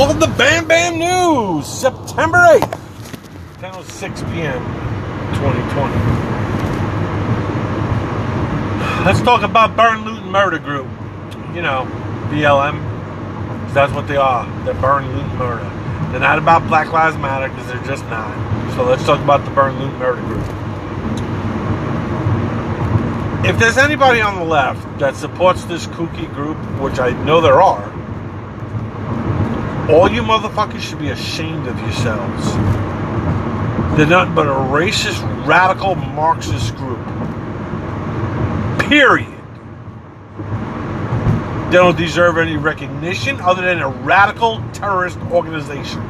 Welcome to Bam Bam News, September 8th, 10.06 p.m., 2020. Let's talk about Burn, Loot, and Murder Group. You know, BLM. That's what they are. They're Burn, Loot, and Murder. They're not about Black Lives Matter because they're just not. So let's talk about the Burn, Loot, Murder Group. If there's anybody on the left that supports this kooky group, which I know there are, all you motherfuckers should be ashamed of yourselves. They're nothing but a racist, radical, Marxist group. Period. They don't deserve any recognition other than a radical terrorist organization.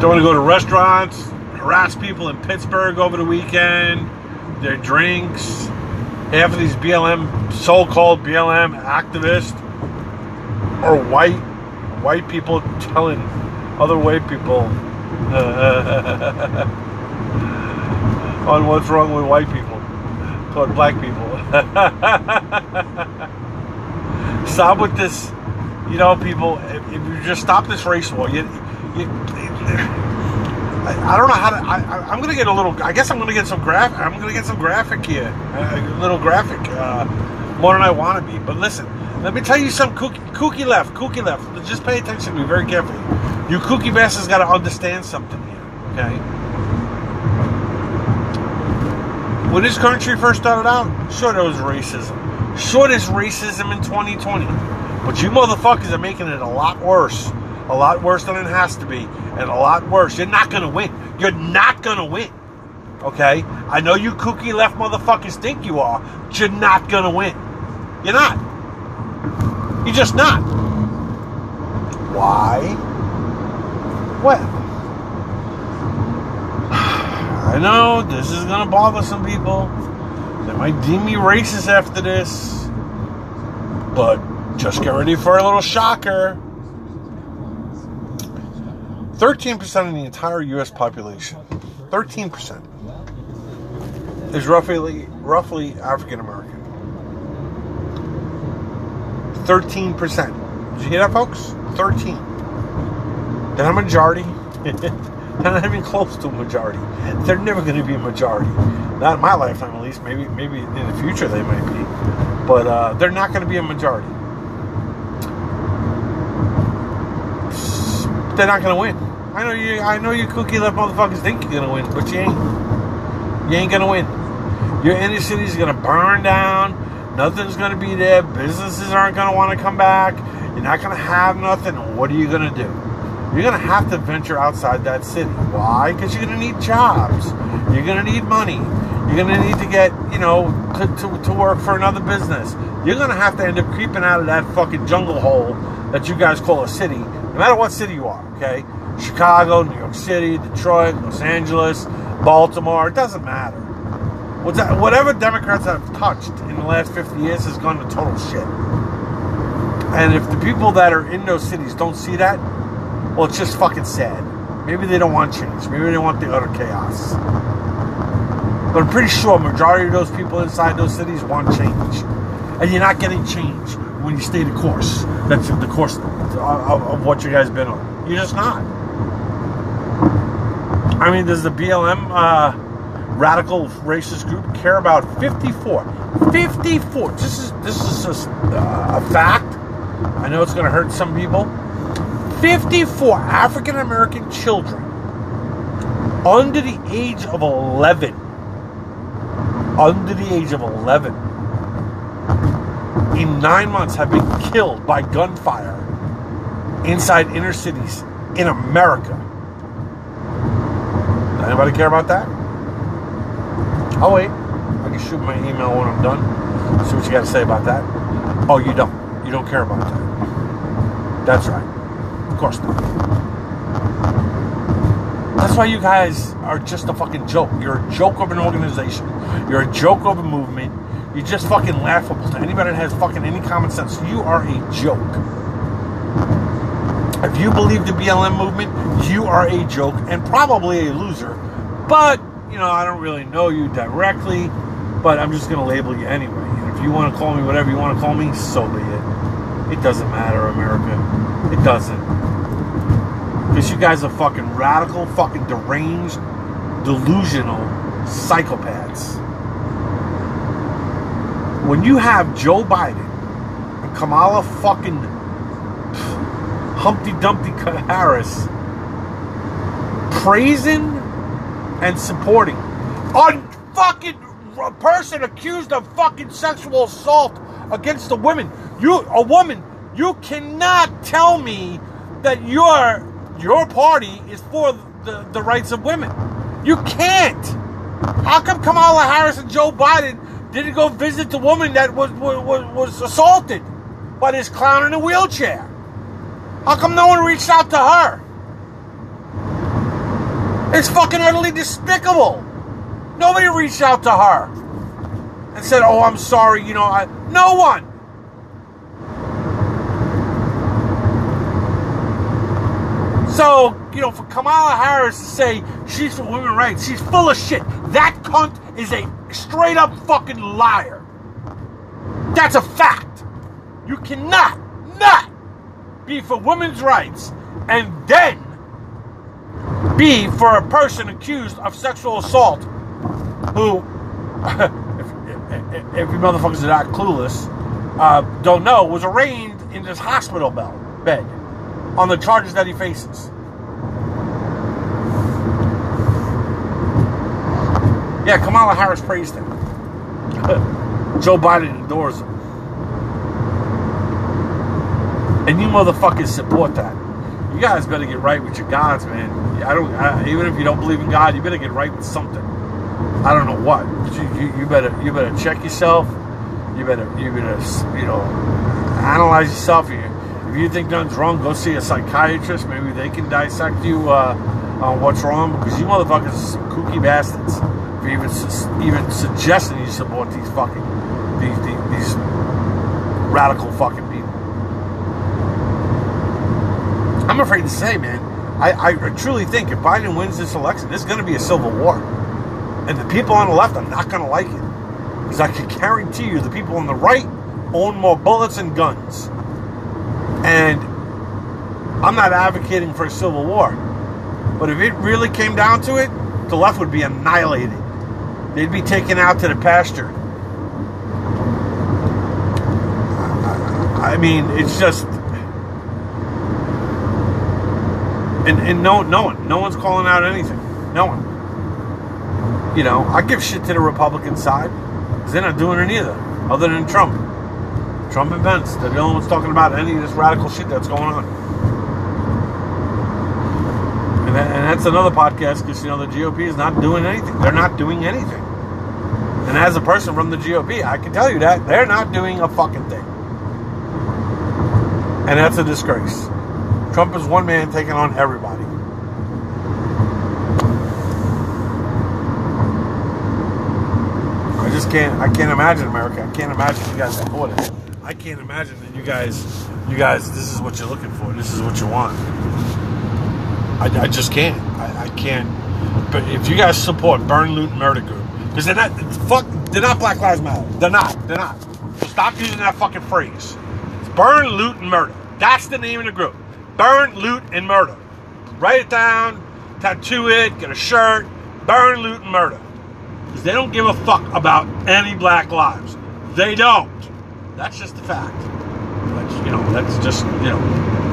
They want to go to restaurants, harass people in Pittsburgh over the weekend, their drinks. Half of these BLM, so-called BLM activists, are white, white people telling other white people on what's wrong with white people, toward black people. stop with this, you know, people. If, you just stop this race war, you, you I, I don't know how to. I, am gonna get a little. I guess I'm gonna get some graphic. I'm gonna get some graphic here, a little graphic, uh, more than I want to be. But listen, let me tell you some kooky, kooky left, kooky left. Just pay attention to me very carefully. You kooky bastards got to understand something here, okay? When this country first started out, sure there was racism. Sure there's racism in 2020. But you motherfuckers are making it a lot worse a lot worse than it has to be, and a lot worse. You're not going to win. You're not going to win. Okay? I know you kooky left motherfuckers think you are, but you're not going to win. You're not. You're just not. Why? Well, I know this is going to bother some people. They might deem me racist after this. But just get ready for a little shocker. 13% of the entire U.S. population, 13%, is roughly roughly African American. 13%. Did you hear that, folks? 13. They're a majority. Not even close to a majority. They're never going to be a majority. Not in my lifetime, at least. Maybe, maybe in the future they might be, but uh, they're not going to be a majority. They're not to win. I know you. I know you kooky left motherfuckers think you're gonna win, but you ain't. You ain't gonna win. Your inner city's gonna burn down. Nothing's gonna be there. Businesses aren't gonna want to come back. You're not gonna have nothing. What are you gonna do? You're gonna have to venture outside that city. Why? Because you're gonna need jobs. You're gonna need money. You're gonna need to get, you know, to, to, to work for another business. You're gonna have to end up creeping out of that fucking jungle hole that you guys call a city, no matter what city you are. Okay Chicago, New York City, Detroit, Los Angeles, Baltimore. It doesn't matter. Whatever Democrats have touched in the last 50 years has gone to total shit. And if the people that are in those cities don't see that, well, it's just fucking sad. Maybe they don't want change. Maybe they want the utter chaos. But I'm pretty sure a majority of those people inside those cities want change. And you're not getting change when you stay the course. That's the course of, of what you guys been on. You're just not. I mean, does the BLM uh, radical racist group care about 54? 54. This is this is just, uh, a fact. I know it's going to hurt some people. 54 African American children under the age of 11 under the age of 11 in nine months have been killed by gunfire inside inner cities in America. Anybody care about that? I'll wait. I can shoot my email when I'm done. See what you got to say about that. Oh, you don't. You don't care about that. That's right. Of course not. That's why you guys are just a fucking joke. You're a joke of an organization. You're a joke of a movement. You're just fucking laughable to anybody that has fucking any common sense. You are a joke. If you believe the BLM movement, you are a joke and probably a loser. But, you know, I don't really know you directly. But I'm just gonna label you anyway. And if you want to call me whatever you want to call me, so be it. It doesn't matter, America. It doesn't. Because you guys are fucking radical, fucking deranged, delusional psychopaths. When you have Joe Biden and Kamala fucking Humpty Dumpty Harris praising and supporting a fucking person accused of fucking sexual assault against a woman. You, a woman, you cannot tell me that your your party is for the, the rights of women. You can't. How come Kamala Harris and Joe Biden didn't go visit the woman that was was, was assaulted by this clown in a wheelchair? How come no one reached out to her? It's fucking utterly despicable. Nobody reached out to her and said, "Oh, I'm sorry." You know, I, no one. So, you know, for Kamala Harris to say she's for women's rights, she's full of shit. That cunt is a straight up fucking liar. That's a fact. You cannot not be for women's rights and then be for a person accused of sexual assault who, if, if, if you motherfuckers are not clueless, uh, don't know, was arraigned in this hospital bed on the charges that he faces. Yeah, Kamala Harris praised him. Joe Biden adores him. And you motherfuckers support that. You guys better get right with your gods, man. I don't. I, even if you don't believe in God, you better get right with something. I don't know what. You, you, you better you better check yourself. You better you better you know analyze yourself. You, if you think nothing's wrong, go see a psychiatrist. Maybe they can dissect you uh, on what's wrong because you motherfuckers are some kooky bastards for even even suggesting you support these fucking these these, these radical fucking people. I'm afraid to say, man. I, I truly think if Biden wins this election, there's going to be a civil war, and the people on the left are not going to like it because I can guarantee you the people on the right own more bullets and guns. And I'm not advocating for a civil war. But if it really came down to it, the left would be annihilated. They'd be taken out to the pasture. I mean, it's just. And, and no, no one, no one's calling out anything. No one. You know, I give shit to the Republican side because they're not doing it either, other than Trump. Trump and Pence. They're the only ones talking about any of this radical shit that's going on. And, that, and that's another podcast because, you know, the GOP is not doing anything. They're not doing anything. And as a person from the GOP, I can tell you that they're not doing a fucking thing. And that's a disgrace. Trump is one man taking on everybody. I just can't. I can't imagine America. I can't imagine you guys support it. I can't imagine that you guys, you guys, this is what you're looking for. This is what you want. I, I just can't. I, I can't. But if you guys support Burn, Loot, Murder Group, because they're not fuck, they're not Black Lives Matter. They're not. They're not. Stop using that fucking phrase. It's Burn, Loot, and Murder. That's the name of the group. Burn, Loot, and Murder. Write it down, tattoo it, get a shirt. Burn, Loot, and Murder. Because they don't give a fuck about any black lives. They don't. That's just the fact. That's, you know, that's just, you know,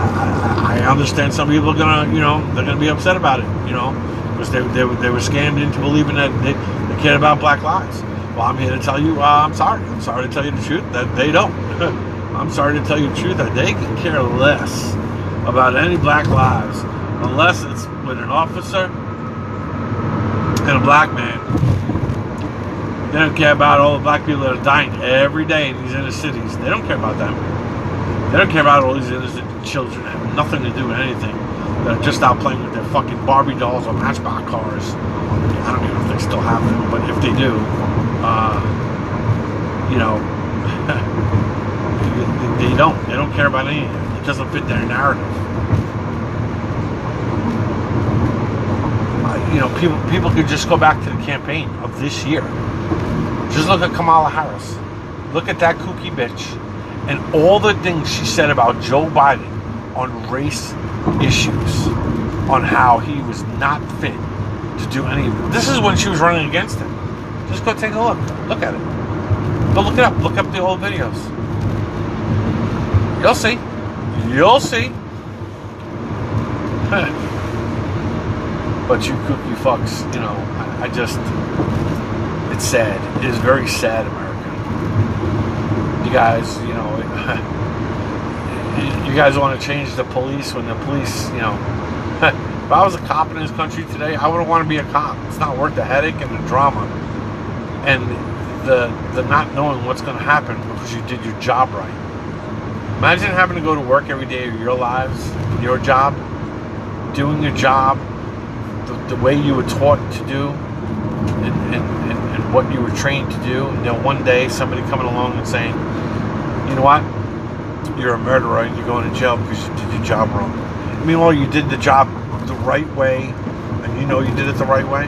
I, understand some people are gonna, you know, they're gonna be upset about it, you know, because they, they, they were scammed into believing that they, they cared about black lives. Well, I'm here to tell you, uh, I'm sorry. I'm sorry to tell you the truth that they don't. I'm sorry to tell you the truth that they can care less about any black lives unless it's with an officer and a black man. They don't care about all the black people that are dying every day in these inner cities. They don't care about them. They don't care about all these innocent children have nothing to do with anything. That are just out playing with their fucking Barbie dolls or Matchbox cars. I don't even know if they still have them, but if they do, uh, you know, they don't. They don't care about anything. It doesn't fit their narrative. Uh, you know, people people could just go back to the campaign of this year Just look at Kamala Harris. Look at that kooky bitch. And all the things she said about Joe Biden on race issues, on how he was not fit to do any of. This is when she was running against him. Just go take a look. Look at it. Go look it up. Look up the old videos. You'll see. You'll see. but you kooky fucks, you know, I, I just, it's sad. It is very sad, America. You guys, you know, you guys want to change the police when the police, you know, if I was a cop in this country today, I wouldn't want to be a cop. It's not worth the headache and the drama and the the not knowing what's going to happen because you did your job right. Imagine having to go to work every day of your lives, your job, doing your job the, the way you were taught to do, and, and, and, and what you were trained to do. And then one day somebody coming along and saying, you know what, you're a murderer and you're going to jail because you did your job wrong. Meanwhile, you did the job the right way, and you know you did it the right way.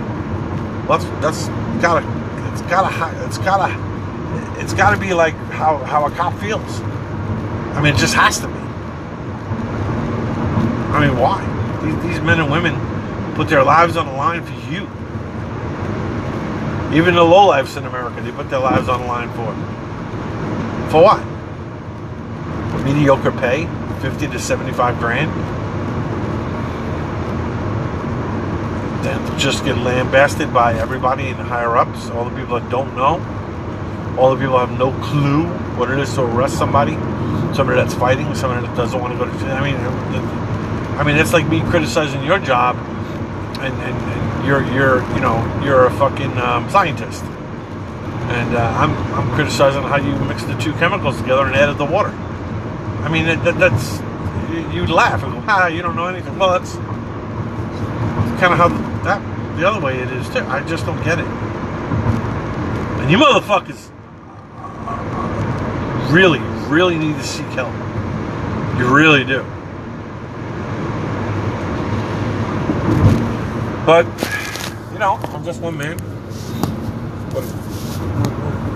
That's that's gotta it's gotta it's gotta it's gotta be like how how a cop feels. I mean, it just has to be. I mean, why? These, these men and women put their lives on the line for you. Even the lowlifes in America, they put their lives on the line for. For what? Mediocre pay, fifty to seventy-five grand. Then just get lambasted by everybody the higher ups, all the people that don't know, all the people that have no clue what it is to arrest somebody, somebody that's fighting, somebody that doesn't want to go to jail. I mean, I mean, it's like me criticizing your job, and, and, and you're you're you know you're a fucking um, scientist, and uh, I'm I'm criticizing how you mix the two chemicals together and added the water. I mean, that, that, that's you laugh and go, ah, you don't know anything. Well, that's kind of how that the other way it is too. I just don't get it. And you motherfuckers really, really need to seek help. You really do. But, you know, I'm just one man. But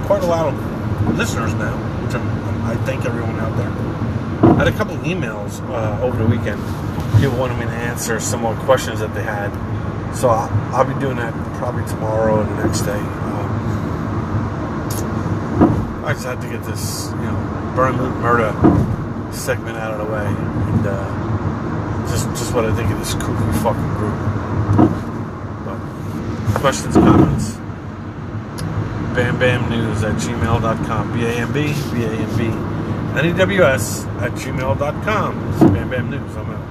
quite a lot of listeners now, which I'm, I thank everyone out there. I had a couple emails uh, over the weekend. People wanted me to answer some more questions that they had. So I'll, I'll be doing that probably tomorrow and the next day. Um, I just had to get this, you know, burn, loot, murder segment out of the way. And uh, just, just what I think of this cuckoo fucking group questions, comments, bam bam news at gmail.com. B A M B, B A M B, N E W S at gmail.com. Bam Bam News. I'm out.